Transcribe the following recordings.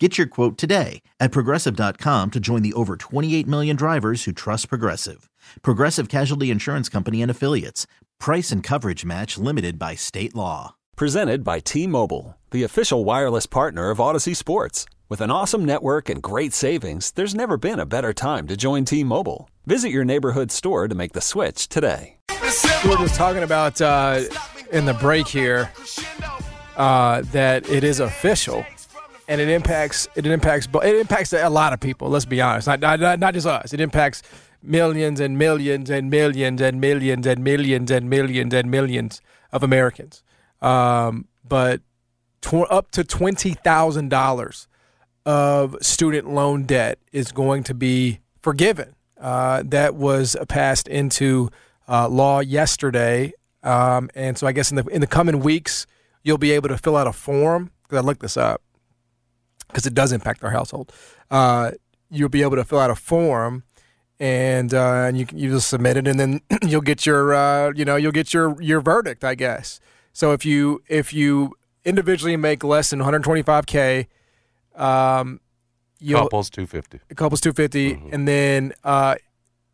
Get your quote today at progressive.com to join the over 28 million drivers who trust Progressive. Progressive Casualty Insurance Company and Affiliates. Price and coverage match limited by state law. Presented by T Mobile, the official wireless partner of Odyssey Sports. With an awesome network and great savings, there's never been a better time to join T Mobile. Visit your neighborhood store to make the switch today. We were just talking about uh, in the break here uh, that it is official, and it impacts it impacts it impacts a lot of people. Let's be honest, not not, not just us. It impacts millions and millions and millions and millions and millions and millions and millions of Americans. Um, but tw- up to twenty thousand dollars of student loan debt is going to be forgiven. Uh, that was passed into uh, law yesterday, um, and so I guess in the in the coming weeks you'll be able to fill out a form because I looked this up because it does impact our household. Uh, you'll be able to fill out a form, and uh, and you you just submit it, and then you'll get your uh, you know you'll get your your verdict, I guess. So if you if you individually make less than 125k, um, you'll, Couples two fifty. couples 250, and then uh,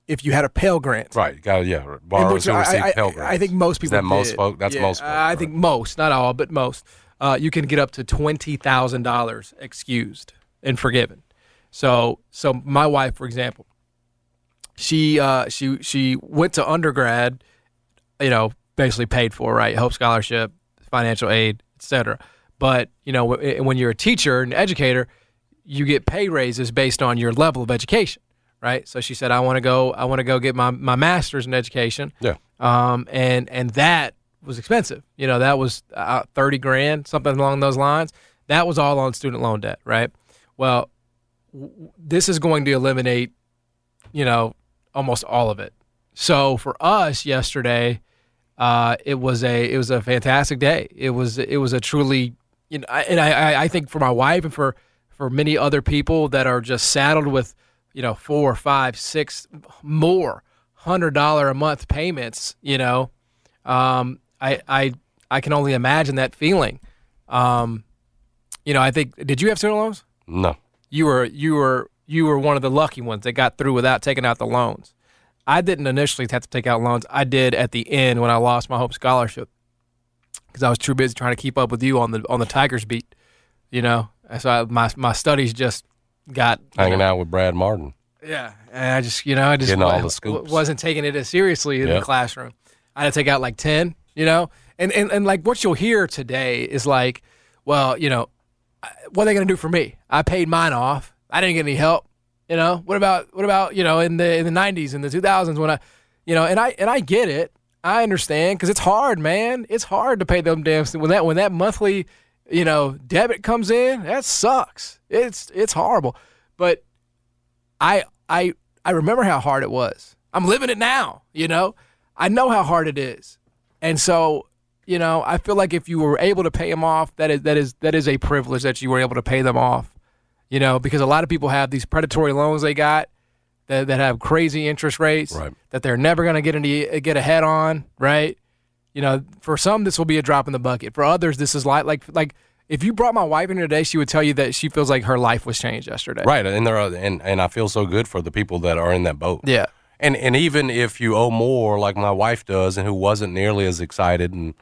if you had a Pell Grant, Right. Got yeah. Borrowers who I, receive I- Pell I think most people Is that most folk? That's Yeah, most folk. I right. think most, not all, but most. Uh, you can get up to twenty thousand dollars excused and forgiven. So, so my wife, for example, she uh, she she went to undergrad, you know, basically paid for, right? Hope scholarship, financial aid, etc. But you know, wh- when you're a teacher and educator, you get pay raises based on your level of education, right? So she said, I want to go, I want to go get my my master's in education Yeah. um, and and that was expensive. You know, that was uh, thirty grand, something along those lines. That was all on student loan debt, right? Well, w- this is going to eliminate, you know, almost all of it. So for us yesterday, uh, it was a it was a fantastic day. It was it was a truly, you know, I- and I I- I think for my wife and for for many other people that are just saddled with, you know, four, five, six more hundred dollar a month payments, you know, um, I I I can only imagine that feeling. Um, you know, I think did you have student loans? No. You were you were you were one of the lucky ones that got through without taking out the loans. I didn't initially have to take out loans. I did at the end when I lost my Hope scholarship because I was too busy trying to keep up with you on the on the Tigers beat. You know, And so I, my my studies just got Hanging know, out with Brad Martin. yeah, and I just you know I just Getting all the scoops. wasn't taking it as seriously in the classroom. I had to take out like ten, you know, and and and like what you'll hear today is like, well, you know, what are they going to do for me? I paid mine off. I didn't get any help. You know, what about what about you know in the in the nineties and the two thousands when I, you know, and I and I get it. I understand because it's hard, man. It's hard to pay them damn when that when that monthly, you know, debit comes in. That sucks. It's it's horrible. But I I I remember how hard it was. I'm living it now, you know? I know how hard it is. And so, you know, I feel like if you were able to pay them off, that is that is that is a privilege that you were able to pay them off. You know, because a lot of people have these predatory loans they got that, that have crazy interest rates Right. that they're never going to get any get ahead on, right? You know, for some this will be a drop in the bucket. For others this is like like like if you brought my wife in today, she would tell you that she feels like her life was changed yesterday. Right. And there are, and and I feel so good for the people that are in that boat. Yeah. And and even if you owe more, like my wife does, and who wasn't nearly as excited, and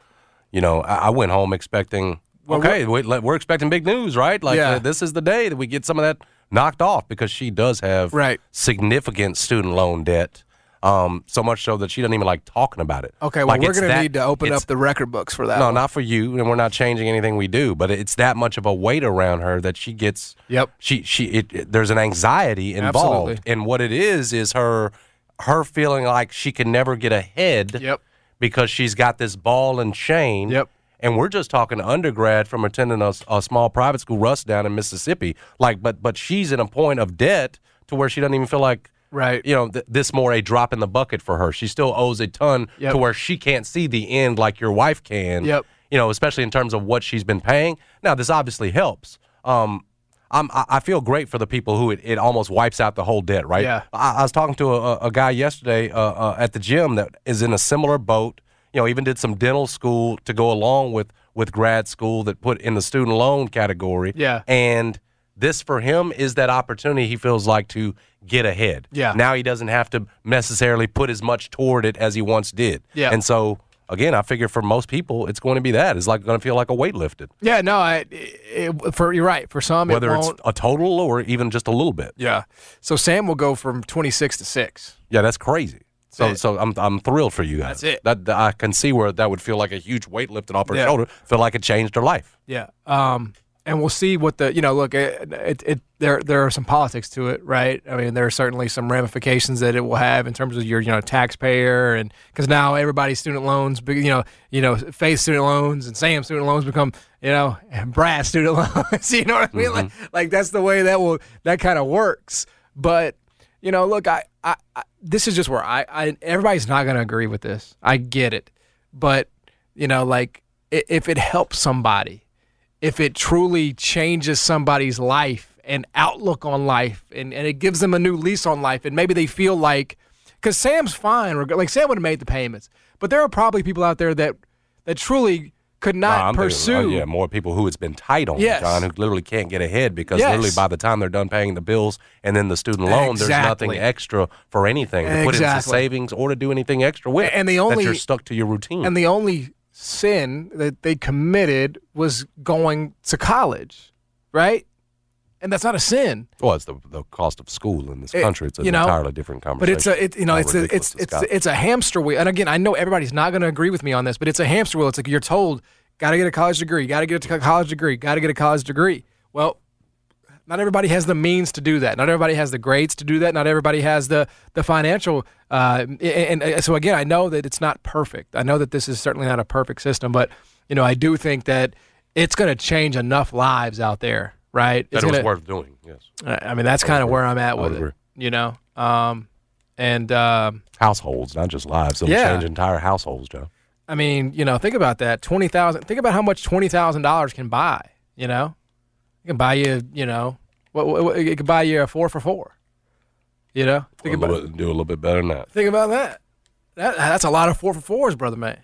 you know, I, I went home expecting. Well, okay, we, let- we're expecting big news, right? Like Yeah. uh, this is the day that we get some of that knocked off because she does have Right. significant student loan debt. Um, so much so that she doesn't even like talking about it. Okay, well, Like, we're going to need to open up the record books for that. No, one. not for you, and we're not changing anything we do. But it's that much of a weight around her that she gets. Yep. She she it, it- there's an anxiety involved, Absolutely. and what it is is her her feeling like she can never get ahead. Yep. Because she's got this ball and chain. Yep. And we're just talking undergrad from attending a, a small private school, Russ, down in Mississippi. Like, but but she's in a point of debt to where she doesn't even feel like Right. you know, th- this more a drop in the bucket for her. She still owes a ton Yep. to where she can't see the end like your wife can. Yep. You know, especially in terms of what she's been paying. Now, this obviously helps. Um, I'm, I feel great for the people who it, it almost wipes out the whole debt, right? Yeah. I, I was talking to a, a- a guy yesterday uh, uh, at the gym that is in a similar boat. You know, even did some dental school to go along with with grad school that put in the student loan category. Yeah. And this for him is that opportunity he feels like to get ahead. Yeah. Now he doesn't have to necessarily put as much toward it as he once did. Yeah. And so again, I figure for most people, it's going to be that. It's like going to feel like a weight lifted, Yeah, no, I, it, for you're right. For some, whether it it's a total or even just a little bit. yeah. So Sam will go from 26 to six. Yeah, that's crazy. So, it. so I'm I'm thrilled for you guys. That's it. That, that- I can see where that would feel like a huge weight lifted off her Yeah. shoulder. Feel like it changed her life. Yeah. Um, and we'll see what the you know look it, it, it there there are some politics to it, right? I mean, there are certainly some ramifications that it will have in terms of your you know taxpayer and because now everybody's student loans, you know, you know, Faith student loans and Sam student loans become you know brass student loans. you know what I mean? Like mm-hmm. like that's the way that will that kind of works. But you know, look, I, I, I this is just where I, I everybody's not going to agree with this. I get it, but you know, like if it helps somebody, if it truly changes somebody's life and outlook on life, and, and it gives them a new lease on life, and maybe they feel like, because Sam's fine, like Sam would have made the payments, but there are probably people out there that that truly could not I'm thinking, pursue. uh, yeah, more people who it's been tight on, Yes. John, who literally can't get ahead because Yes. literally by the time they're done paying the bills and then the student loan, there's nothing extra for anything to put into savings or to do anything extra with. And the only that you're stuck to your routine. and the only sin that they committed was going to college, right? And that's not a sin. well, it's the, the cost of school in this It- country. It's an you know, entirely different conversation. But it's a, it, you know, How it's a, it's it's it's a hamster wheel. And again, I know everybody's not going to agree with me on this, but it's a hamster wheel. It's like you're told, got to get a college degree, got to get a college degree, got to get a college degree. Well, not everybody has the means to do that. Not everybody has the grades to do that. Not everybody has the the financial. Uh, and, and so again, I know that it's not perfect. I know that this is certainly not a perfect system, but you know, I do think that it's going to change enough lives out there, right? that It's it was gonna- worth doing. Yes, I I mean, that's kind of where I'm at with it. You know, um, and um, households, not just lives. It'll Yeah. change entire households, Joe. I mean, you know, think about that. Twenty thousand. Think about how much twenty thousand dollars can buy. You know, it can buy you. You know, what, what, it could buy you a four for four. You know, think A about bit- do a little bit better than that. think about that. That that's a lot of four for fours, brother man.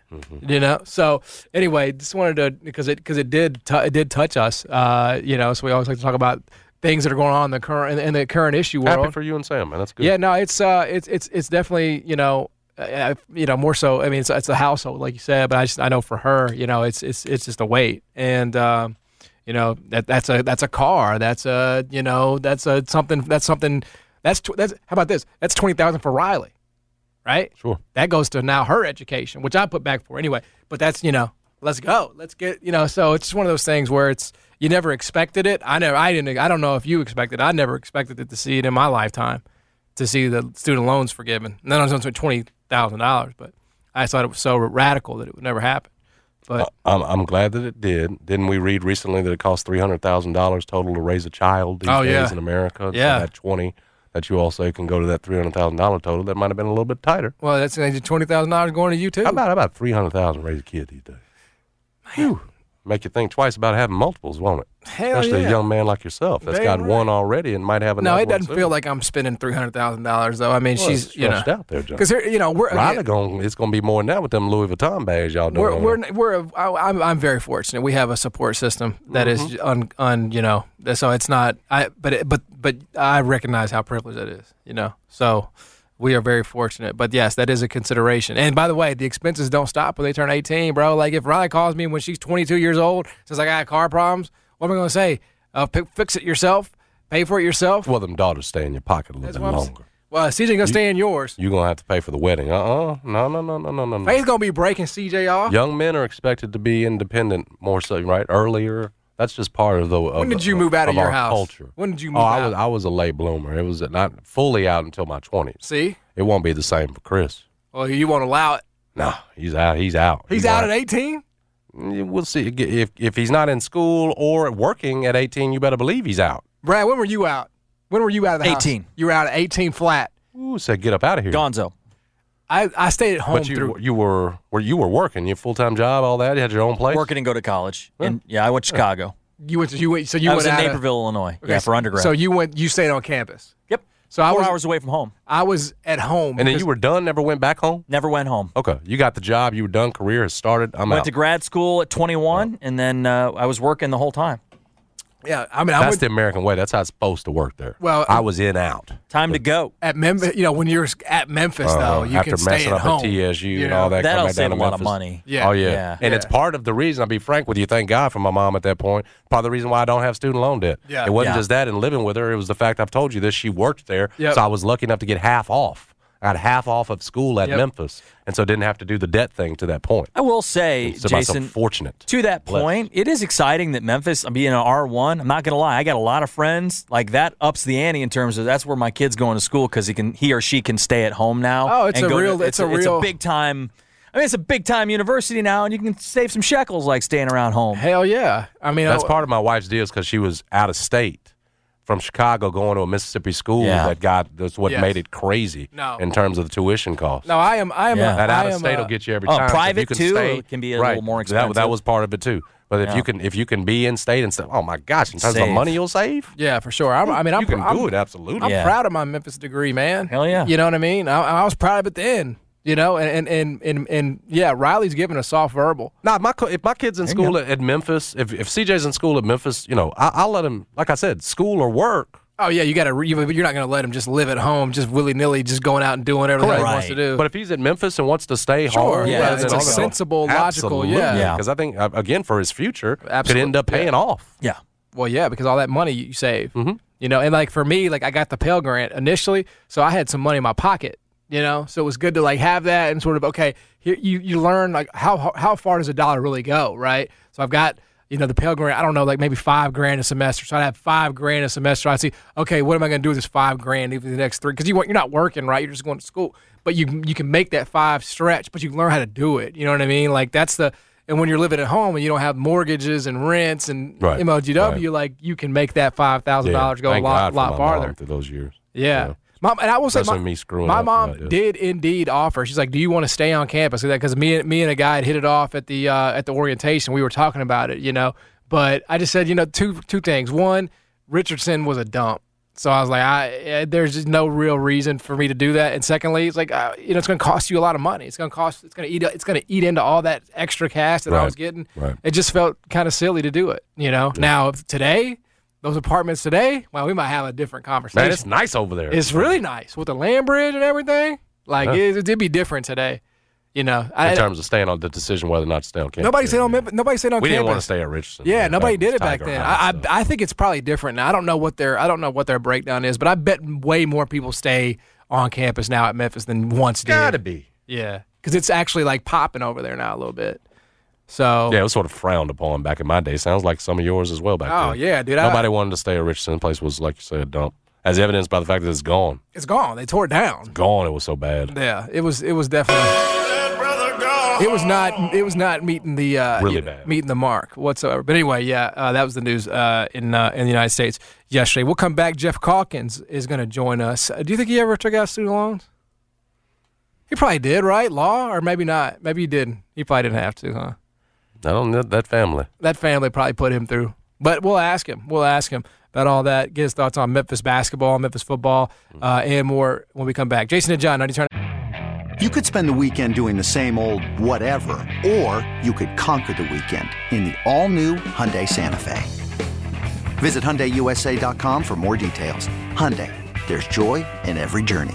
You know. So anyway, just wanted to because it because it did t- it did touch us. Uh, you know, so we always like to talk about things that are going on in the current in, the current issue world. Happy for you and Sam, man. That's good. Yeah, no, it's uh, it's it's it's definitely you know, uh, you know more so. I mean, it's it's the household, like you said, but I just I know for her, you know, it's it's it's just a weight, and um, you know that that's a that's a car, that's a you know that's a something that's something that's tw- that's how about this? That's twenty thousand for Riley, right? Sure. That goes to now her education, which I put back for anyway. But that's you know, let's go, let's get you know. So it's just one of those things where it's you never expected it. I never, I didn't. I don't know if you expected. It. I never expected it to see it in my lifetime, to see the student loans forgiven. And then I was on to twenty thousand dollars, but I thought it was so radical that it would never happen. But I'm, I'm glad that it did. Didn't we read recently that it costs three hundred thousand dollars total to raise a child these Oh, days yeah. in America? So Yeah. that twenty that you also can go to that three hundred thousand dollar total. That might have been a little bit tighter. well, that's twenty thousand dollars going to you too. How about how about three hundred thousand raise a kid these days? Whew. Make you think twice about having multiples, won't it? Hell Especially yeah. a young man like yourself that's Damn got right. one already and might have another. no, it doesn't feel like I'm spending three hundred thousand dollars though. I mean, Well, she's you know out there, John. because you know we're going it's going to be more than that with them Louis Vuitton bags y'all doing. we're we're we're I, I'm I'm very fortunate. We have a support system that is Mm-hmm. un, un you know so it's not I but it, but but I recognize how privileged that is. You know, so we are very fortunate. But yes, that is a consideration. And by the way, the expenses don't stop when they turn 18, bro. Like if Riley calls me when she's 22 years old, says I got car problems, what am I going to say? Uh, p- fix it yourself, pay for it yourself. well, them daughters stay in your pocket a little That's bit longer. Well, CJ gonna stay in yours. You're gonna have to pay for the wedding. Uh uh No, no, no, no, no, no, no. Faith's gonna be breaking CJ off. Young men are expected to be independent more so, right? Earlier. That's just part of the. Of, When did you move out of, of your house? Culture. When did you move Oh, I out? was I was a late bloomer. It was not fully out until my twenties. See, It won't be the same for Chris. well, you won't allow it. No, he's out. He's out. He's out right. at 18. Mm, We'll see. If if he's not in school or working at 18, you better believe he's out. Brad, when were you out? When were you out of the house? 18. You were out at 18 flat. Ooh, said get up out of here. Gonzo. I, I stayed at home But you through. you were were you were working your full time job all that you had your own place Working and go to college. And yeah, I went to Chicago. You went to you went so you I went was in out of- Naperville, Illinois. Okay, yeah, for undergrad. So you went you stayed on campus. yep. So I Four was hours away from home. I was at home. and then you were done never went back home Never went home. okay you got the job you were done career has started I'm Went out to grad school at 21, and then uh, I was working the whole time. Yeah. I mean I that's went the American way that's how it's supposed to work there Well, I was in out Time to go. at Memphis. You know when you're at Memphis Uh, though, you after can stay messing at up home. at TSU you and all that come That'll back down save a to lot of Memphis. money. Yeah. oh yeah. Yeah. and it's part of the reason I'll be frank with you thank God for my mom at that point part of the reason why I don't have student loan debt Yeah. it wasn't Yeah. just that and living with her it was the fact I've told you this she worked there Yep. so I was lucky enough to get half off I got half off of school at Yep. Memphis and so didn't have to do the debt thing to that point I will say, so Jason, fortunate to that Blessed. point, it is exciting that Memphis, being an R1, I'm not going to lie, I got a lot of friends. Like that ups the ante in terms of that's where my kid's going to school because he can, he or she can stay at home now. Oh, it's and a go to- real- it's a It's real- a big time. I mean, it's a big time university now, and you can save some shekels like staying around home. Hell yeah. I mean That's I, part of my wife's deal because she was out of state from Chicago going to a Mississippi school Yeah. that got that's what Yes. made it crazy No. in terms of the tuition cost. No, I am. I am. Yeah. A, that I out of state a- will get you every Oh, time. Private you can too, stay- it can be a right, little more That, that was part of it too. But if Yeah. you can if you can be in state and say, oh my gosh, in terms of Save. the money you'll save, Yeah, for sure. I'm, I mean, I'm, you can I'm, do it absolutely. I'm Yeah. proud of my Memphis degree, man. Hell yeah. You know what I mean? I, I was proud of it then. You know, and and and and, and yeah, Riley's giving a soft verbal. Nah, if my if my kid's in There school at, at Memphis, if if CJ's in school at Memphis, you know, I, I'll let him. Like I said, school or work. Oh yeah, you got to. You're not going to let him just live at home, just willy nilly, just going out and doing whatever the hell he wants to do. But if he's at Memphis and wants to stay Sure, home, yeah, it's a all sensible, logical, yeah. Yeah. Because I think uh, again for his future, could Absolute- end up paying yeah. off. Yeah. Well, yeah, because all that money you save, Mhm. you know, and like for me, like I got the Pell Grant initially, so I had some money in my pocket, you know, so it was good to like have that and sort of okay, here you you learn like how how far does a dollar really go, right? So I've got you know the Pell Grant, I don't know, like maybe five grand a semester, so I'd have five grand a semester. I'd see, okay, what am I going to do with this five grand even the next three? Because you want you're not working, right? You're just going to school, but you you can make that five stretch, but you learn how to do it. You know what I mean? Like that's the and when you're living at home and you don't have mortgages and rents and Right, MLGW, right. like you can make that five thousand dollars go a lot lot farther. through those years. Yeah. Mom, and I will say, my, me screwing my mom like did indeed offer. She's like, "Do you want to stay on campus?" Because me, and me and a guy had hit it off at the uh, at the orientation. We were talking about it, you know. But I just said, you know, two two things. One, Richardson was a dump, so I was like, I eh, there's just no real reason for me to do that. And secondly, it's like, uh, you know, it's going to cost you a lot of money. It's going to cost. It's going to eat. It's going to eat into all that extra cash that I was getting. right. It just felt kind of silly to do it, you know. Now today. Those apartments today, well, we might have a different conversation. Man, it's nice over there. It's really nice with the land bridge and everything. Like Yeah. it, it'd be different today. You know, in I, terms of staying on the decision whether or not to stay on campus. nobody stayed on Memphis. Nobody stayed on We campus. didn't want to stay at Richardson. Yeah, man. nobody did it back then. I, stuff. I I think it's probably different now. I don't know what their I don't know what their breakdown is, but I bet way more people stay on campus now at Memphis than once did. gotta be. Yeah, because it's actually like popping over there now a little bit. So Yeah, it was sort of frowned upon back in my day. Sounds like some of yours as well back Oh, then. Oh yeah, dude, I- Nobody wanted to stay at Richardson. The place was like you said, a dump. As evidenced by the fact that it's gone. it's gone. They tore it down. Gone. It was so bad. Yeah, it was. It was definitely. It was not. It was not meeting the uh, Really bad. meeting the mark whatsoever. But anyway, yeah, uh, that was the news uh, in uh, in the United States yesterday. We'll come back. Geoff Calkins is going to join us. Uh, Do you think he ever took out student loans? He probably did, right? Law, or maybe not. Maybe he didn't. He probably didn't have to, huh? I don't know that family. That family probably put him through. But we'll ask him. We'll ask him about all that. Get his thoughts on Memphis basketball, Memphis football, uh, and more when we come back. Jason and John, 90 turn. You could spend the weekend doing the same old whatever, or you could conquer the weekend in the all-new Hyundai Santa Fe. Visit HyundaiUSA.com for more details. Hyundai, there's joy in every journey.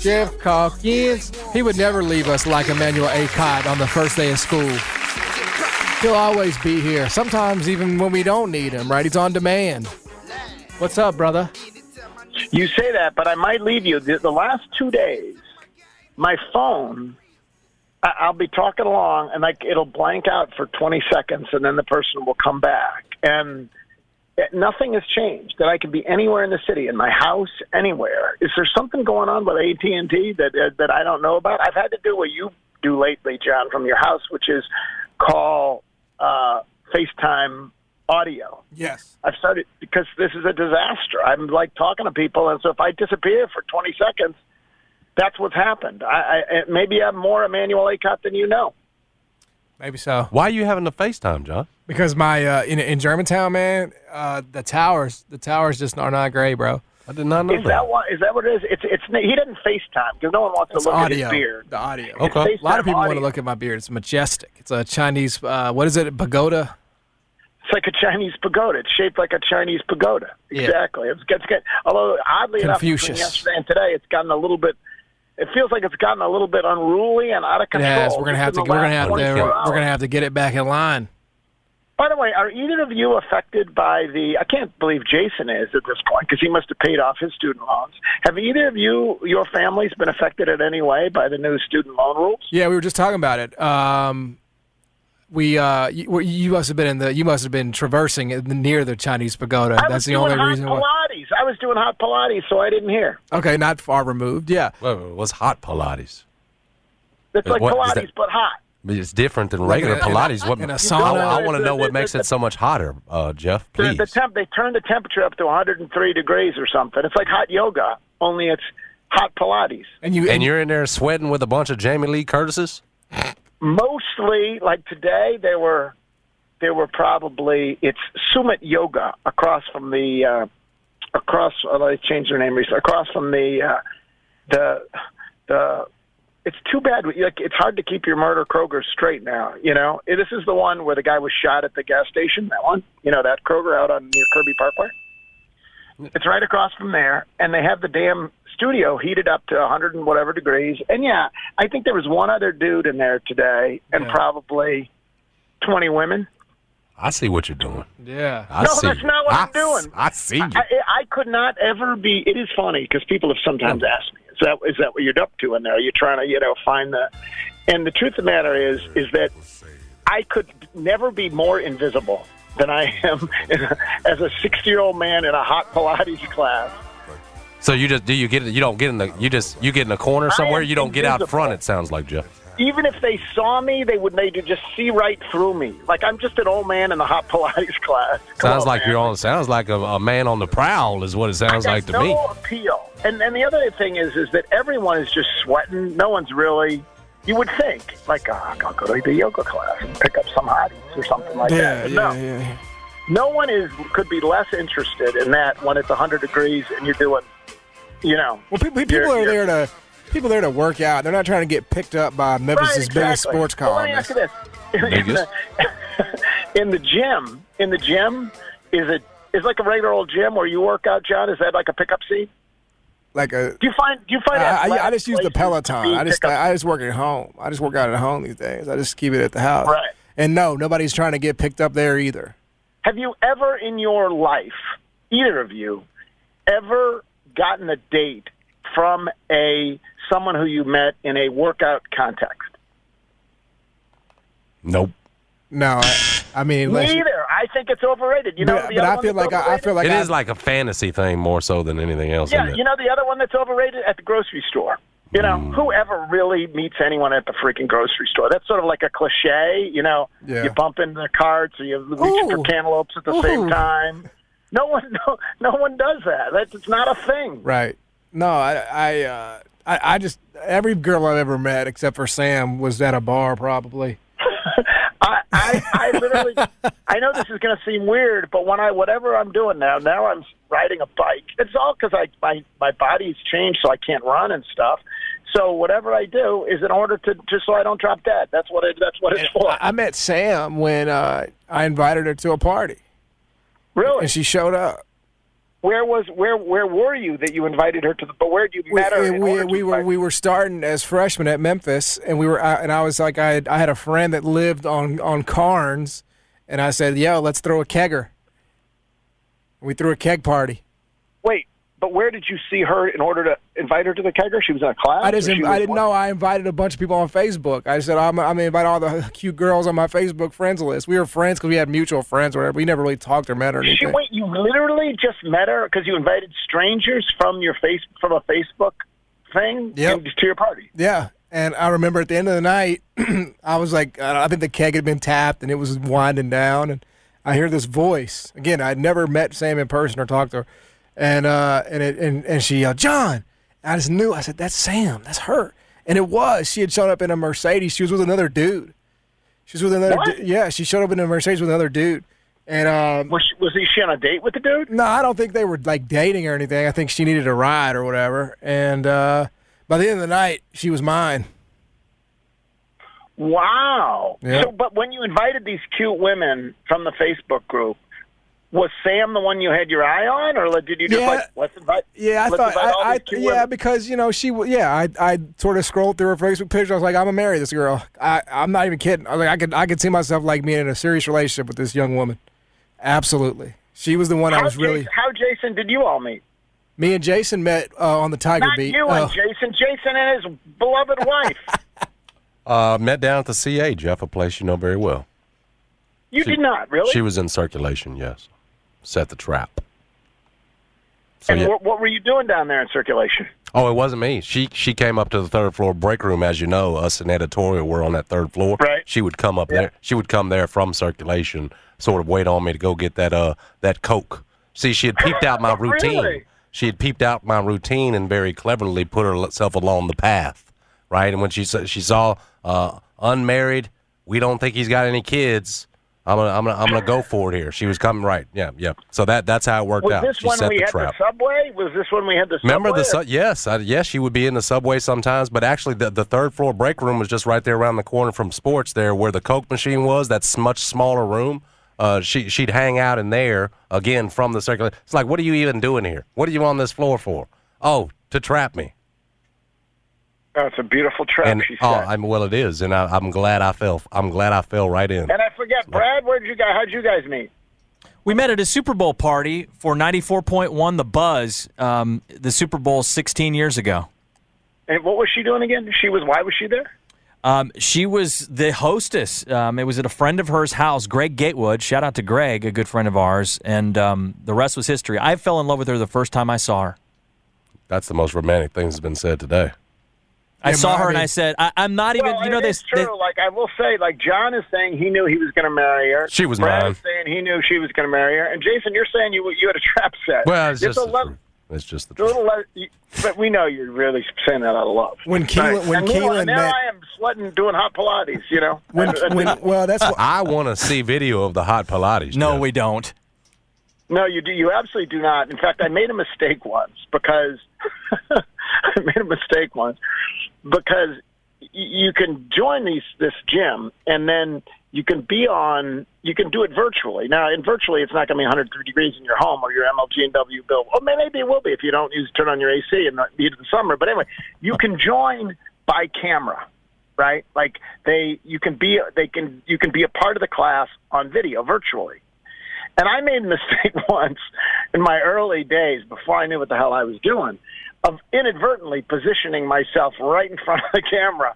Geoff Calkins. He would never leave us like Emmanuel Acott on the first day of school. He'll always be here. Sometimes even when we don't need him, right? He's on demand. What's up, brother? You say that, but I might leave you. The, the last two days, my phone, I, I'll be talking along, and like it'll blank out for 20 seconds, and then the person will come back, and nothing has changed. That I could be anywhere in the city, in my house, anywhere. Is there something going on with AT and T that uh, that I don't know about? I've had to do what you do lately, John, from your house, which is call uh, FaceTime audio. Yes. I've started because this is a disaster. I'm like talking to people, and so if I disappear for 20 seconds, that's what's happened. I, I maybe I'm more Emmanuel Acott than you know. Maybe so. Why are you having a FaceTime, John? Because my uh, in in Germantown, man, uh, the towers, the towers just are not great, bro. I did not know Is that what? Is that what it is? It's it's he doesn't FaceTime because no one wants It's to look audio. at his beard. The audio. Okay. A lot of FaceTime people want to look at my beard. It's majestic. It's a Chinese. Uh, what is it? Pagoda. It's like a Chinese pagoda. It's shaped like a Chinese pagoda. Exactly. Yeah. Exactly. It's, it's good. Although oddly enough, between Confucius. yesterday and today, it's gotten a little bit. It feels like it's gotten a little bit unruly and out of control. Yes, We're gonna have to. We're gonna have to. 24 We're gonna have to get it back in line. By the way, are either of you affected by the? I can't believe Jason is at this point because he must have paid off his student loans. Have either of you, your families, been affected in any way by the new student loan rules? Yeah, we were just talking about it. Um, we uh, you, you must have been in the. You must have been traversing near the Chinese pagoda. I That's was the doing only hot reason why. Pilates. I was doing hot Pilates, so I didn't hear. Okay, not far removed. Yeah. Well, it was hot Pilates. It's like What is Pilates, that? but hot. It's different than Like regular in a- in a- Pilates. What in a I, sauna? I want to know what makes it so much hotter, uh, Geoff. Please. the temp, they turn the temperature up to 103 degrees or something. It's like hot yoga, only it's hot Pilates. And you. and you're in there sweating with a bunch of Jamie Lee Curtises. Mostly, like today, there were there were probably it's Sumit Yoga across from the uh, across. Oh, they changed their name recently. Across from the uh, the the. It's too bad. Like it's hard to keep your murder Kroger straight now. You know, this is the one where the guy was shot at the gas station. That one, you know, that Kroger out on near Kirby Parkway. It's right across from there, and they have the damn studio heated up to 100 and whatever degrees. And yeah, I think there was one other dude in there today, and Yeah. probably 20 women. I see what you're doing. yeah. I No, see that's you. not what I, I'm doing. I see you. I, I could not ever be. It is funny because people have sometimes asked me, "Is that is that what you're up to in there? Are you trying to you know find the?" And the truth of the matter is, is that I could never be more invisible than I am as a 60 year old man in a hot Pilates class. So you just do you get you don't get in the you just you get in a corner somewhere. You don't get out front. It sounds like Geoff. Even if they saw me, they would they just see right through me. Like I'm just an old man in the hot Pilates class. Come Sounds on, like man. you're on. Sounds like a, a man on the prowl is what it sounds like to no me. appeal. And and the other thing is is that everyone is just sweating. No one's really. You would think like, ah, oh, I'll go to the yoga class and pick up some hotties or something like Yeah, that. But yeah, no, yeah. no one is could be less interested in that when it's 100 degrees and you're doing, you know. Well, people, people You're- are you're- there to people there to work out. They're not trying to get picked up by Memphis's Right, biggest exactly. sports Well, let me ask columnist. you this: in, Biggest? the, in the gym, in the gym, is it is like a regular old gym where you work out, John? Is that like a pickup scene? Like a. Do you find do you find? I, I, I just use the Peloton. I just pickup- I just work at home. I just work out at home these days. I just keep it at the house. Right. And no, nobody's trying to get picked up there either. Have you ever in your life, either of you, ever gotten a date from a someone who you met in a workout context? Nope. No, I, I mean, Neither. I think it's overrated. You know, but, the but other I one feel like I, I feel like It I, is like a fantasy thing more so than anything else. Yeah, you know the other one that's overrated at the grocery store. You know, Mm. whoever really meets anyone at the freaking grocery store? That's sort of like a cliche. You know, Yeah. you bump into the carts or you reach Ooh. for cantaloupes at the same time. No one, no, no one does that. That's it's not a thing. Right. No, I, I, uh, I, I just every girl I've ever met except for Sam was at a bar probably. I, I, I literally, I know this is going to seem weird, but when I, whatever I'm doing now, now I'm riding a bike. It's all because I, my, my body's changed, so I can't run and stuff. So whatever I do is in order to, just so I don't drop dead. That's what it, that's what it's for. I met Sam when uh, I invited her to a party, really? and she showed up. Where was, where, where were you that you invited her to the? But where did you We, met her? we, we were we were starting as freshmen at Memphis, and we were and I was like I had, I had a friend that lived on on Carnes, and I said, "Yo, let's throw a kegger." We threw a keg party. But where did you see her in order to invite her to the kegger? She was in a class. I just I didn't know. I invited a bunch of people on Facebook. I said I'm I'm invite all the cute girls on my Facebook friends list. We were friends because we had mutual friends or whatever. We never really talked or met or anything. She, wait, you literally just met her because you invited strangers from your face from a Facebook thing Yep. to your party. Yeah. And I remember at the end of the night, I was like, I I think the keg had been tapped and it was winding down. And I hear this voice. Again, I'd never met Sam in person or talked to her. And, uh, and, it, and, and she yelled, John. I just knew. I said, that's Sam. That's her. And it was. She had shown up in a Mercedes. She was with another dude. She was with another du- Yeah, she showed up in a Mercedes with another dude. And um, Was she, was he she on a date with the dude? no, I don't think they were like dating or anything. I think she needed a ride or whatever. And uh, by the end of the night, she was mine. Wow. Yeah. So, but when you invited these cute women from the Facebook group, was Sam the one you had your eye on, or did you just Yeah. like let's invite? Yeah, I let's thought. invite all I, I these yeah, women? because you know she. w- Yeah, I I sort of scrolled through her Facebook picture. I was like, I'm gonna marry this girl. I I'm not even kidding. I was like, I could I could see myself like being in a serious relationship with this young woman. Absolutely, she was the one I How, was really. How Jason did you all meet? Me and Jason met uh, on the Tiger Not Beat. you Oh. and Jason. Jason and his beloved wife. Uh, met down at the CA, Geoff, a place you know very well. You She- did not really. She was in circulation, yes. Set the trap. So and yeah. what, what were you doing down there in circulation? Oh, it wasn't me. She she came up to the third floor break room, as you know. Us in editorial were on that third floor. Right. She would come up there. She would come there from circulation, sort of wait on me to go get that uh that coke. See, she had peeped out my routine. Really? She had peeped out my routine and very cleverly put herself along the path, right? And when she saw she saw uh, unmarried, we don't think he's got any kids. I'm gonna, I'm gonna, I'm gonna go for it here. She was coming right, yeah, yeah. So that that's how it worked out. Was out. this she when set we the had trap. the subway? Was this when we had the subway? Remember the su- yes, I, yes, she would be in the subway sometimes, but actually the, the third floor break room was just right there around the corner from sports there where the Coke machine was. That's much smaller room. Uh, she she'd hang out in there again from the circular. It's like, what are you even doing here? What are you on this floor for? Oh, to trap me. Oh, it's a beautiful trap. and she said. oh, I'm well, it is, and I, I'm glad I fell. I'm glad I fell right in. and I forget, Brad. Where'd you guys? How'd you guys meet? We met at a Super Bowl party for 94.1 The Buzz, um, the Super Bowl 16 years ago. And what was she doing again? She was. Why was she there? Um, she was the hostess. Um, it was at a friend of hers' house, Greg Gatewood. Shout out to Greg, a good friend of ours. And um, the rest was history. I fell in love with her the first time I saw her. That's the most romantic thing that's been said today. I Yeah, saw her and I said, I, "I'm not even." well, you know it this. is true. like I will say, like John is saying he knew he was going to marry her. She was Brad mine. is saying he knew she was going to marry her. And Jason, you're saying you you had a trap set. Well, it's It's just a the le- truth. It's just the truth. little le- but we know you're really saying that out of love. When Keelan- when and meanwhile, Keelan now met- I am sweating doing hot Pilates. You know. When, And- and- when, well, that's what, I want to see video of the hot Pilates. no, Geoff. we don't. No, you do. You absolutely do not. In fact, I made a mistake once because I made a mistake once because you can join these this gym and then you can be on. You can do it virtually. Now, in virtually, it's not going to be 103 degrees in your home or your MLG and W bill. Or maybe it will be if you don't use turn on your AC in the heat of the summer. But anyway, you can join by camera right? Like they, you can be, they can, you can be a part of the class on video virtually. And I made a mistake once in my early days before I knew what the hell I was doing of inadvertently positioning myself right in front of the camera.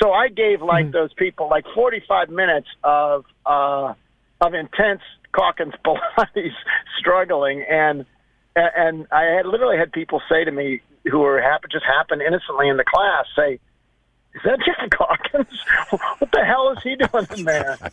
So I gave like those people like 45 minutes of uh, of intense Calkins Pilates struggling, and and I had literally had people say to me who were happen just happened innocently in the class say, "Is that Geoff Calkins? what the hell is he doing in there?"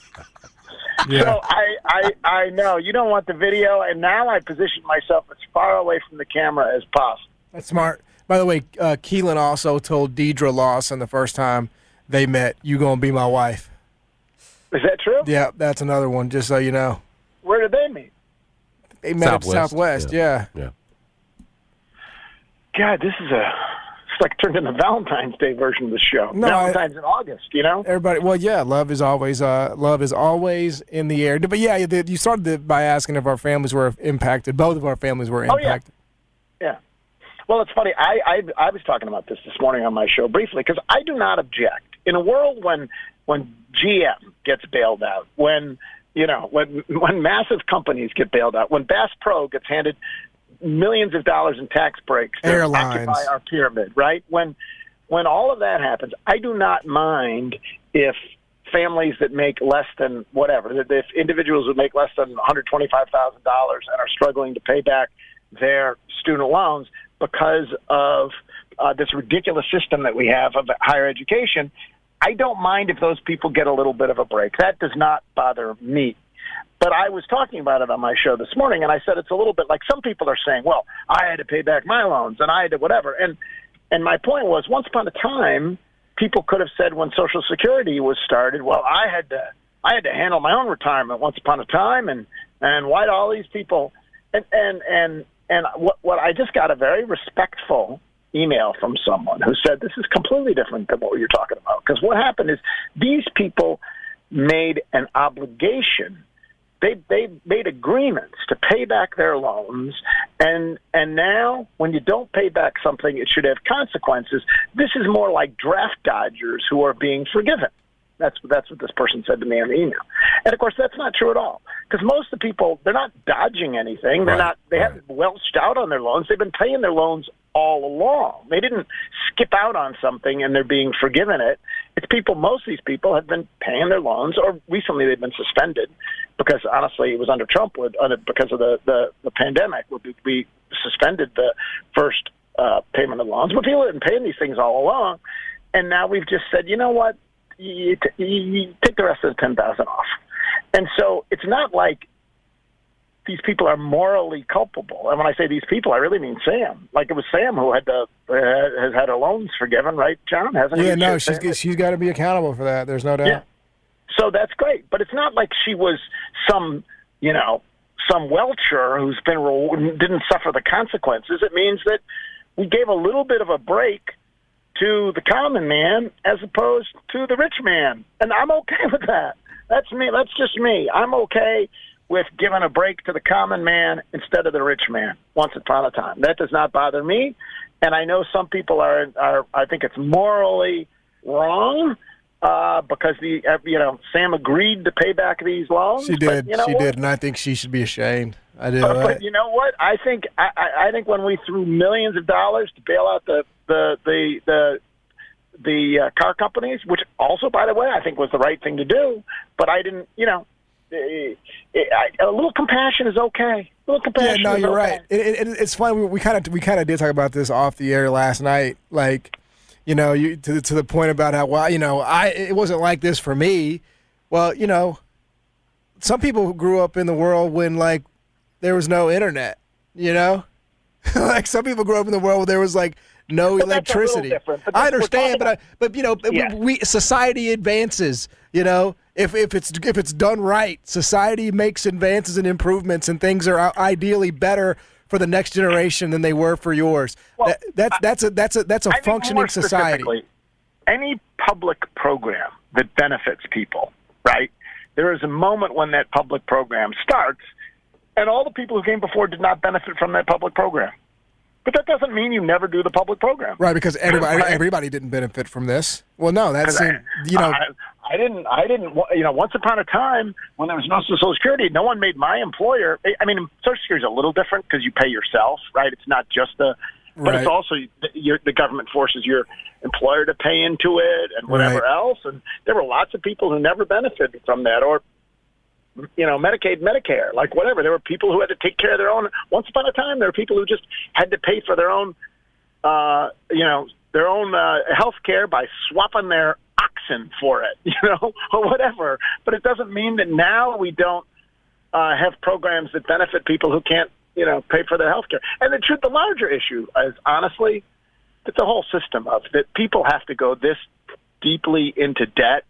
Yeah. So I, I, I know you don't want the video, and now I position myself as far away from the camera as possible. That's smart. By the way, uh, Keelan also told Deidre Lawson the first time they met, "You gonna be my wife." Is that true? Yeah, that's another one. Just so you know, Where did they meet? they met at Southwest, Southwest. Yeah. Yeah. God, this is a it's like turned into Valentine's Day version of the show. No, I- Valentine's in August, you know. Everybody, well, yeah, love is always uh, love is always in the air. But yeah, you started by asking if our families were impacted. Both of our families were impacted. Oh, yeah. impacted. Yeah. Well, it's funny. I, I I was talking about this this morning on my show briefly because I do not object in a world when when GM gets bailed out, when you know when when massive companies get bailed out, when Bass Pro gets handed millions of dollars in tax breaks to Airlines. occupy our pyramid, right? When when all of that happens, I do not mind if families that make less than whatever, that if individuals who make less than $125,000 and are struggling to pay back their student loans because of uh, this ridiculous system that we have of higher education, I don't mind if those people get a little bit of a break. That does not bother me. But I was talking about it on my show this morning, and I said it's a little bit like some people are saying, "Well, I had to pay back my loans, and I had to whatever." And and my point was, once upon a time, people could have said when Social Security was started, "Well, I had to I had to handle my own retirement once upon a time," and and why do all these people? And and and and what what I just got a very respectful email from someone who said this is completely different than what you're talking about. Because what happened is these people made an obligation. They they made agreements to pay back their loans. And and now when you don't pay back something it should have consequences. This is more like draft dodgers who are being forgiven that's that's what this person said to me on the email. And of course that's not true at all because most of the people they're not dodging anything. They're Right, not they right. haven't welched out on their loans. They've been paying their loans all along. They didn't skip out on something and they're being forgiven it. It's people most of these people have been paying their loans or recently they've been suspended because honestly it was under Trump with under, because of the the, the pandemic we, we suspended the first uh, payment of loans. But people have been paying these things all along. And now we've just said you know what you, t- you, take the rest of the ten thousand off and so it's not like these people are morally culpable. And when I say these people, I really mean Sam. Like it was Sam who had the uh, has had her loans forgiven, right, John? Hasn't he? Yeah, no, Sam? she's she's got to be accountable for that. There's no doubt. Yeah. So that's great, but it's not like she was some, you know, some welcher who's been didn't suffer the consequences. It means that we gave a little bit of a break to the common man as opposed to the rich man, and I'm okay with that. That's me. That's just me. I'm okay with giving a break to the common man instead of the rich man once upon a time. That does not bother me, and I know some people are are. I think it's morally wrong uh, because the uh, you know Sam agreed to pay back these loans. She but did. you know she what? did, and I think she should be ashamed. I do. But, but you know what? I think I, I think when we threw millions of dollars to bail out the the the the the uh, car companies, which also, by the way, I think was the right thing to do. But I didn't, you know, eh, eh, I, a little compassion is okay. A little compassion. Yeah, no, you're okay. right. It, it, it- it's funny. We kind of we kind of did talk about this off the air last night. Like, you know, you to the- to the point about how well, you know, I it wasn't like this for me. Well, you know, some people grew up in the world when like there was no internet. You know, like some people grew up in the world where there was like no But electricity. I understand, but I, but you know, Yeah. we, we society advances. You know, if if it's if it's done right, society makes advances and improvements, and things are uh, ideally better for the next generation than they were for yours. Well, that, that's that's a that's a that's a I functioning society. Any public program that benefits people, right? There is a moment when that public program starts, and all the people who came before did not benefit from that public program. But that doesn't mean you never do the public program. Right, because everybody everybody didn't benefit from this. Well, no, that's you know. I, I didn't. I didn't. You know, once upon a time when there was no Social Security, no one made my employer. I mean, Social Security is a little different because you pay yourself, right? It's not just the, but Right. it's also your, the government forces your employer to pay into it and whatever Right. else. And there were lots of people who never benefited from that, or you know, Medicaid, Medicare, like whatever. There were people who had to take care of their own. Once upon a time, there were people who just had to pay for their own, uh, you know, their own uh, health care by swapping their lesson for it, you know, or whatever. But it doesn't mean that now we don't uh, have programs that benefit people who can't, you know, pay for their health care. And the truth, the larger issue is honestly that the whole system of that people have to go this deeply into debt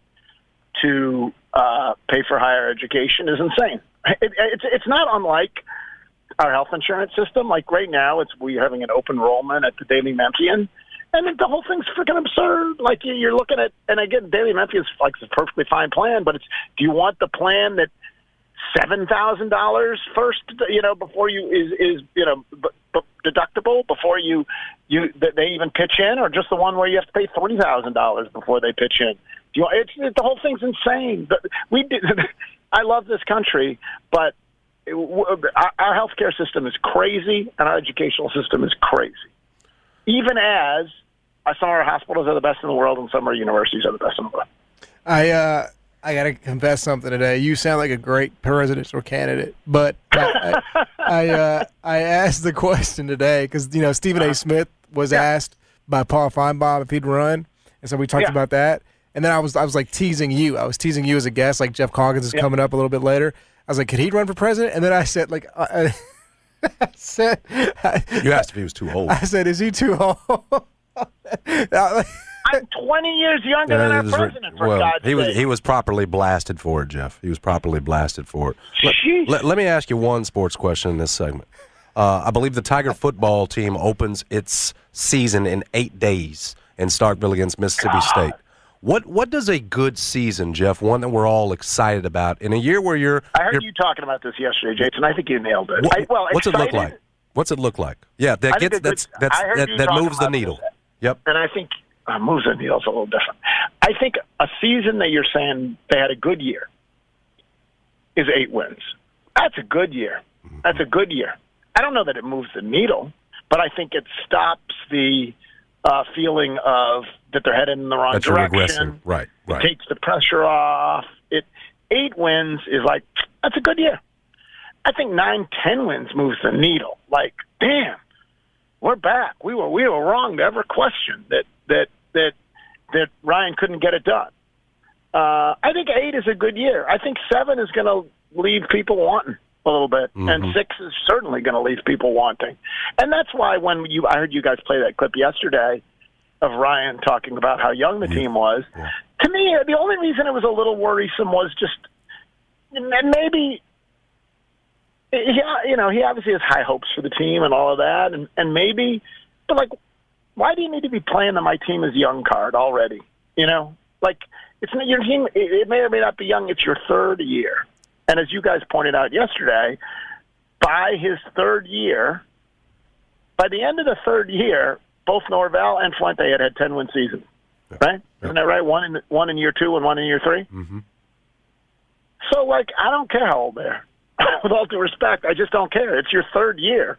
to uh, pay for higher education is insane. It, it's it's not unlike our health insurance system. Like right now, it's we're having an open enrollment at the Daily Memphian, and the whole thing's freaking absurd. Like you- you're looking at, and again, Daily Memphian's like a perfectly fine plan, but it's do you want the plan that seven thousand dollars first, you know, before you is is you know b- b- deductible before you you that they even pitch in, or just the one where you have to pay three thousand dollars before they pitch in? Do you? It's it, the whole thing's insane. But we did. I love this country, but our, our healthcare system is crazy, and our educational system is crazy. Even as uh, some of our hospitals are the best in the world, and some of our universities are the best in the world. I uh, I gotta confess something today. You sound like a great presidential candidate, but I I, I, uh, I asked the question today because you know Stephen Uh-huh. A. Smith was asked by Paul Finebaum if he'd run, and so we talked Yeah. about that. And then I was I was like teasing you. I was teasing you as a guest, like Geoff Calkins is Yeah. coming up a little bit later. I was like, could he run for president? And then I said, like, I, I said, I, You asked if he was too old. I said, is he too old? I'm 20 years younger than Yeah, our it was ri- president, for well, God's he was sake. he was properly blasted for it, Geoff. He was properly blasted for it. Let, let, let me ask you one sports question in this segment. Uh, I believe the Tiger football team opens its season in eight days in Starkville against Mississippi State. What what does a good season, Geoff? One that we're all excited about in a year where you're. I heard you're- you talking about this yesterday, Jason. I think you nailed it. what- I, well, what's it look like? What's it look like? Yeah, that gets a good- that's that's that, that moves the needle. this. Yep. And I think uh, moves the needle's a little different. I think a season that you're saying they had a good year is eight wins. That's a good year. That's a good year. I don't know that it moves the needle, but I think it stops the uh, feeling of that they're headed in the wrong That you're regressing. direction. Right. It takes the pressure off. It eight wins is like that's a good year. I think nine, ten wins moves the needle. Like, damn, we're back. We were we were wrong to ever question that that that that Ryan couldn't get it done. Uh, I think eight is a good year. I think seven is going to leave people wanting a little bit, and six is certainly going to leave people wanting. And that's why when you I heard you guys play that clip yesterday of Ryan talking about how young the team was. To me, the only reason it was a little worrisome was just and maybe he, you know, he obviously has high hopes for the team and all of that, and and maybe, but like, why do you need to be playing the my team is young card already? You know, like it's not your team. It, it may or may not be young. It's your third year, and as you guys pointed out yesterday, by his third year, by the end of the third year, both Norvell and Fuente had had ten win seasons. Right? Isn't that right? One in one in year two and one in year 3 Mm-hmm. So, like, I don't care how old they are. With all due respect, I just don't care. It's your third year,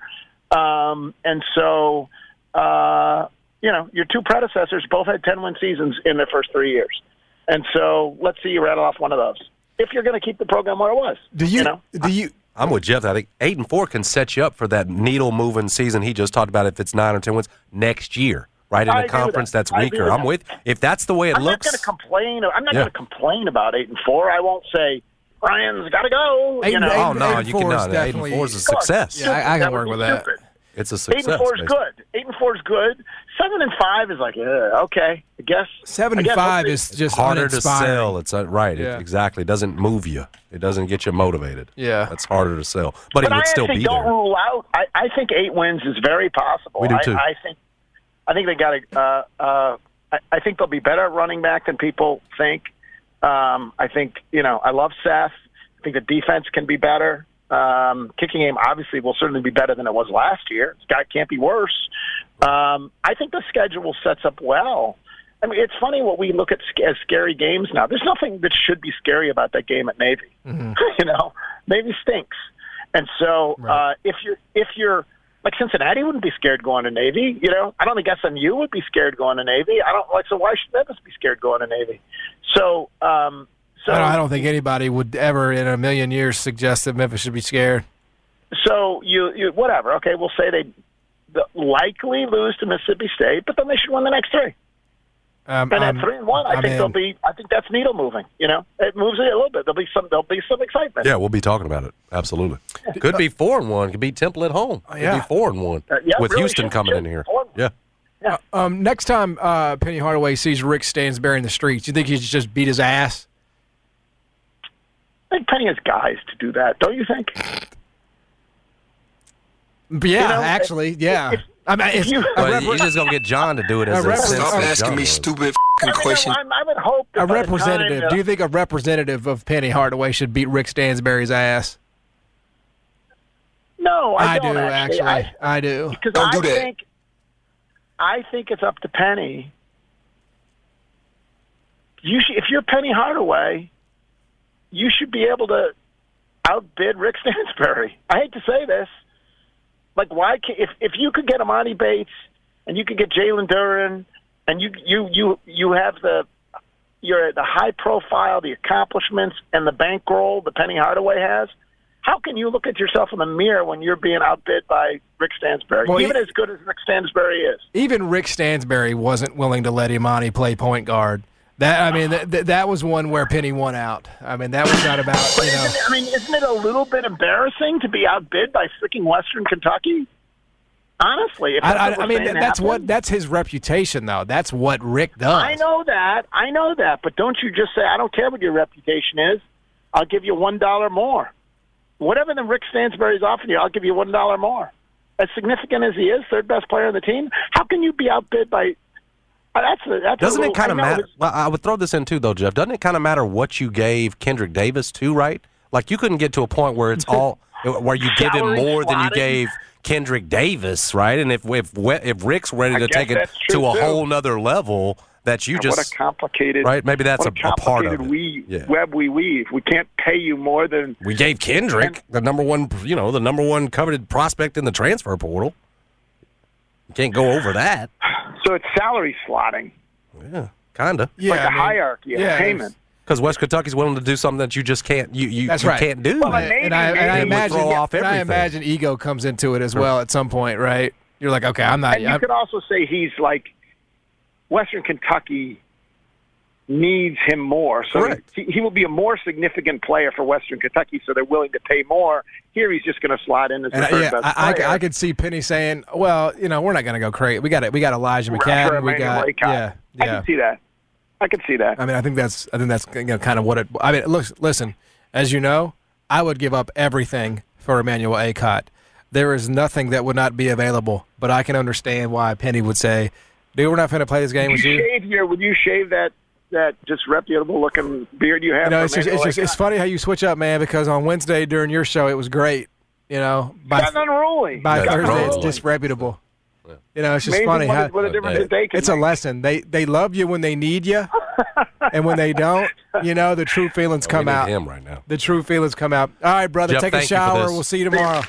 um, and so uh, you know your two predecessors both had ten win seasons in their first three years, and so let's see you rattle off one of those if you're going to keep the program where it was. Do you, know? do you I'm with Geoff. I think eight and four can set you up for that needle moving season he just talked about. If it's nine or ten wins next year, right in I a agree with conference that. that's weaker, with I'm that. with. If that's the way it I'm looks, not going to complain. I'm not Yeah. going to complain about eight and four. I won't say Ryan's got to go. Eight you know, eight oh and- no, eight you four can is not. Eight and four is a success. Yeah, I- I can work with that. stupid. It's a Eight and four is basically. good. Eight and four is good. Seven and five is like, yeah, okay, I guess. seven I and guess five is just harder to sell. It's uh, right. It Yeah. exactly It doesn't move you. It doesn't get you motivated. Yeah. that's harder to sell. But, he But would I still actually be don't there. rule out. I, I think eight wins is very possible. We do too. I think. I think they got to. Uh, uh, I, I think they'll be better at running back than people think. Um, I think you know. I love Seth. I think the defense can be better. Um, kicking game obviously will certainly be better than it was last year. It's can't be worse. Um, I think the schedule sets up well. I mean, it's funny what we look at as scary games now. There's nothing that should be scary about that game at Navy. you know, Navy stinks, and so uh, if you're if you're like Cincinnati wouldn't be scared going to Navy. You know, I don't think SMU would be scared going to Navy. I don't like so. Why should Memphis be scared going to Navy? So, um, so I don't, I don't think anybody would ever in a million years suggest that Memphis should be scared. So you, you whatever. Okay, we'll say they likely lose to Mississippi State, but then they should win the next three. Um, And um, at three and one, I, I think they'll be. I think that's needle moving. You know, it moves it a little bit. There'll be some. There'll be some excitement. Yeah, we'll be talking about it. Absolutely. Could be four and one. Could be Temple at home. Could yeah. be four and one Uh, yeah, with really Houston should- coming should in here. four- Yeah. Um, next time uh, Penny Hardaway sees Rick Stansbury in the streets, you think he should just beat his ass? I think Penny has guys to do that. Don't you think? Yeah, You know, actually, yeah. I mean, it's, you- a Well, repre- you're just gonna get John to do it as A a, repre- assistant. Stop asking me stupid I, mean, questions. I, I would hope a by the time, representative. uh, Do you think a representative of Penny Hardaway should beat Rick Stansbury's ass? No, I, I, don't do actually. actually. I, I, do. because Don't I do that. think I think it's up to Penny. You should, if you're Penny Hardaway, you should be able to outbid Rick Stansbury. I hate to say this, like why can't, if if you could get Emoni Bates and you could get Jalen Duren and you you you you have the you're the high profile, the accomplishments, and the bankroll that Penny Hardaway has. How can you look at yourself in the mirror when you're being outbid by Rick Stansbury, Well, even he- as good as Rick Stansbury is? Even Rick Stansberry wasn't willing to let Imani play point guard. That I mean, that, that was one where Penny won out. I mean, that was not about you know. I mean, isn't it a little bit embarrassing to be outbid by freaking Western Kentucky? Honestly, if I, I, I mean, that's what that's his reputation, though. That's what Rick does. I know that. I know that. But don't you just say, I don't care what your reputation is. I'll give you one dollar more. Whatever the Rick Stansbury's offering you, I'll give you one dollar more. As significant as he is, third best player on the team, how can you be outbid by? Uh, That's a, that's Doesn't little, it kind of matter? Well, I would throw this in too, though, Geoff. Doesn't it kind of matter what you gave Kendrick Davis too, right? Like you couldn't get to a point where it's all where you give him more than you gave Kendrick Davis, right? And if if if Rick's ready I to take it to a too. whole nother level, that you what just a complicated right? Maybe that's what a, a part of it. we, Yeah. web we weave. We can't pay you more than We gave Kendrick the number one, you know, the number one coveted prospect in the transfer portal. You can't go over that. so it's salary slotting, Yeah, kinda. yeah, like I a mean, hierarchy of yeah, payment. Because West Kentucky's willing to do something that you just can't. You you, That's you right. can't do. Well, And, and I, and I imagine, throw and I imagine ego comes into it as well at some point, right? You're like, okay, I'm not. And you I'm, could also say he's like Western Kentucky needs him more, so he, he will be a more significant player for Western Kentucky. So they're willing to pay more. Here, he's just going to slide in as the third yeah, best I, player. I, I could see Penny saying, "Well, you know, we're not going to go crazy. We got it. We got Elijah McCann. McCadden. We got Aycock. yeah, I can see that. I can see that. I mean, I think that's I think that's you know, kind of what it. I mean, look, listen, as you know, I would give up everything for Emmanuel Akot. There is nothing that would not be available, but I can understand why Penny would say, "Dude, we're not going to play this game Would with you you." shave your? Would you shave that that disreputable looking beard you have? You know, it's just, it's Emmanuel just it's funny how you switch up, man. Because on Wednesday during your show, it was great. You know, by That's unruly. by That's Thursday, it's unruly. disreputable. You know, it's just Amazing funny what, how a- what a difference Yeah. a day can it's a lesson. They they love you when they need you, and when they don't, you know, the true feelings We come need out. him right now. The true feelings come out. All right, brother, Geoff, take a thank you for shower. We'll see you tomorrow.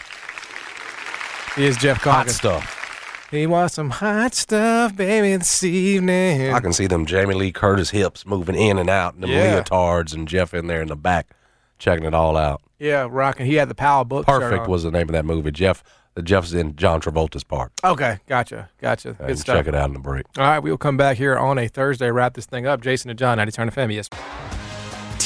He is Geoff Hot stuff. He wants some hot stuff, baby, this evening. I can see them Jamie Lee Curtis hips moving in and out, and them Yeah. leotards, and Geoff in there in the back checking it all out. yeah, rocking. He had the Powell book. Perfect was the name of that movie. Geoff, the Geoff's in John Travolta's part. Okay, gotcha, gotcha. Good stuff. check it out in the break. All right, we'll come back here on a Thursday, wrap this thing up. Jason and John, 90 Turn FM, yes.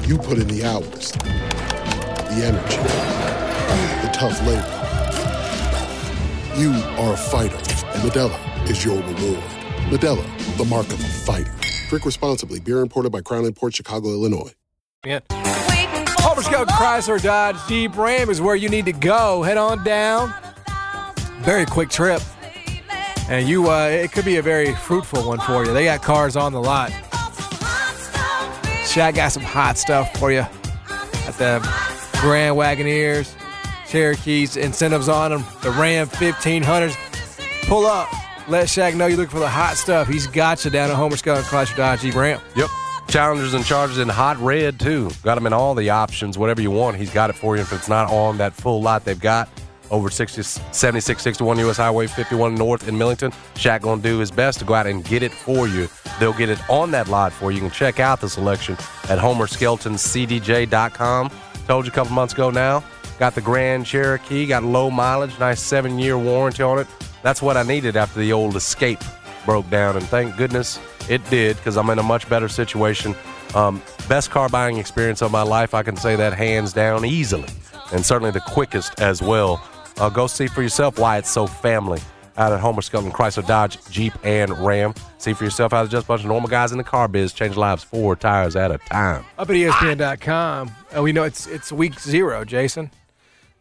You put in the hours, the energy, the tough labor. You are a fighter, and Modelo is your reward. Modelo, the mark of a fighter. Drink responsibly. Beer imported by Crown Port Chicago, Illinois. Yeah. Homer Skelton Chrysler Dodge Jeep Ram is where you need to go. Head on down. Very quick trip. And you uh, it could be a very fruitful one for you. They got cars on the lot. Shaq got some hot stuff for you. Got the Grand Wagoneers, Cherokees, incentives on them, the Ram 1500s. Pull up. Let Shaq know you're looking for the hot stuff. He's got you down at Homer Skelton Chrysler Dodge Jeep Ram. Yep. Challengers and Chargers in hot red too. Got them in all the options, whatever you want. He's got it for you. If it's not on that full lot they've got over 60, 76, 61 U.S. Highway 51 North in Millington, Shaq gonna do his best to go out and get it for you. They'll get it on that lot for you. You can check out the selection at HomerSkeltonCDJ.com. Told you a couple months ago now. Got the Grand Cherokee, got low mileage, nice seven year warranty on it. That's what I needed after the old Escape broke down, and thank goodness it did because I'm in a much better situation. Um, best car buying experience of my life, I can say that hands down easily, and certainly the quickest as well. Uh, go see for yourself why it's so family out at Homer Skelton Chrysler Dodge Jeep and Ram. See for yourself how just a bunch of normal guys in the car biz change lives four tires at a time. Up at ESPN.com. Uh, we know it's it's week zero, Jason.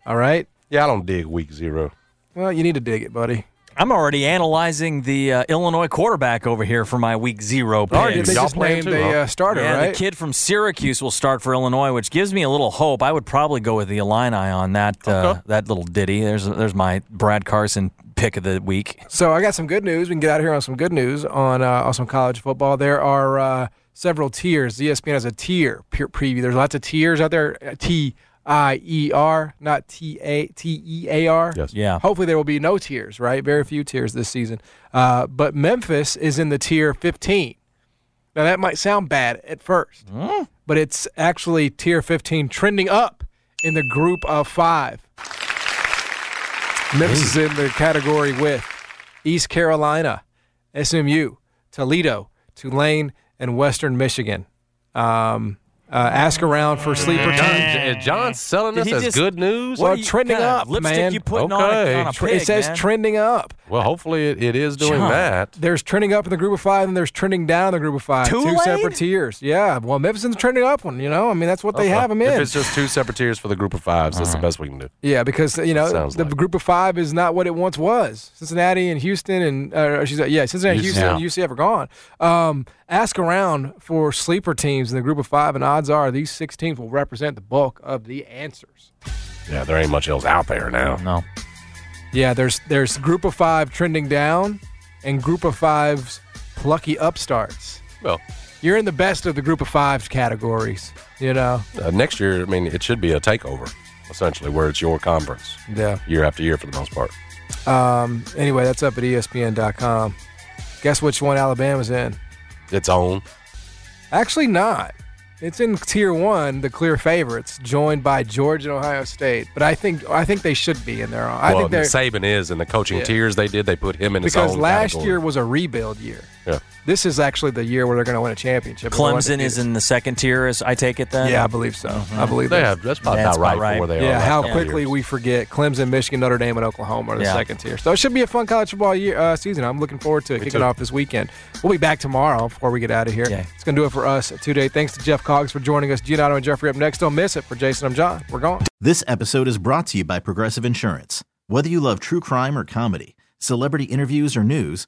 All right. Yeah, I don't dig week zero. Well, you need to dig it, buddy. I'm already analyzing the uh, Illinois quarterback over here for my week zero pick. Oh, did they just named a uh, starter, yeah, right? the kid from Syracuse will start for Illinois, which gives me a little hope. I would probably go with the Illini on that uh, that little ditty. There's there's my Brad Carson pick of the week. So I got some good news. We can get out of here on some good news on uh, on some college football. There are uh, several tiers. ESPN has a tier peer preview. There's lots of tiers out there. Uh, T I E R, not T A T E A R. Yes. Yeah. Hopefully there will be no tears, right? Very few tears this season. Uh, but Memphis is in the tier 15. Now that might sound bad at first, but it's actually tier 15 trending up in the group of five. Memphis is in the category with East Carolina, SMU, Toledo, Tulane, and Western Michigan. Um, uh, ask around for sleeper John, teams. is selling Did this he as just- good news? Well, What are you- trending kind of up, lipstick man. you putting on a, Okay. on a Tr- pig, it says man? trending up. Well, hopefully it, it is doing John. that. There's trending up in the group of five, and there's trending down in the group of five. Two Tulane? separate tiers. Yeah. Well, Memphis is trending up one. You know, I mean, that's what they have them in. If it's just two separate tiers for the group of fives, that's the best we can do. yeah, because you know Sounds the like. group of five is not what it once was. Cincinnati and Houston and uh, she's yeah, Cincinnati, UCF. Houston, and UCF are gone. Um, ask around for sleeper teams in the group of five, and odds are these six teams will represent the bulk of the answers. Yeah, there ain't much else out there now. No. Yeah, there's there's group of five trending down, and group of fives plucky upstarts. Well, You're in the best of the group of fives categories. You know. uh, next year, I mean, it should be a takeover, essentially, where it's your conference Yeah. year after year for the most part. Um. Anyway, that's up at ESPN.com. Guess which one Alabama's in? Its own. Actually, not. It's in tier one, the clear favorites, joined by Georgia and Ohio State. But I think I think they should be in there. I well, think Saban is, and the coaching Yeah. tiers they did, they put him in his because last category. year was a rebuild year. Yeah. This is actually the year where they're going to win a championship. Clemson is in the second tier, as I take it then? Yeah, I believe so. I believe They that. have that's probably That's about right, right. for where they are. Yeah, last how couple quickly years. we forget Clemson, Michigan, Notre Dame, and Oklahoma are the Yeah. second tier. So it should be a fun college football year, uh, season. I'm looking forward to it, Me kicking too. off this weekend. We'll be back tomorrow before we get out of here. Yeah. It's going to do it for us today. Thanks to Geoff. Cogs for joining us. Giannotto and Jeffrey up next. Don't miss it. For Jason, I'm John. We're gone. This episode is brought to you by Progressive Insurance. Whether you love true crime or comedy, celebrity interviews or news,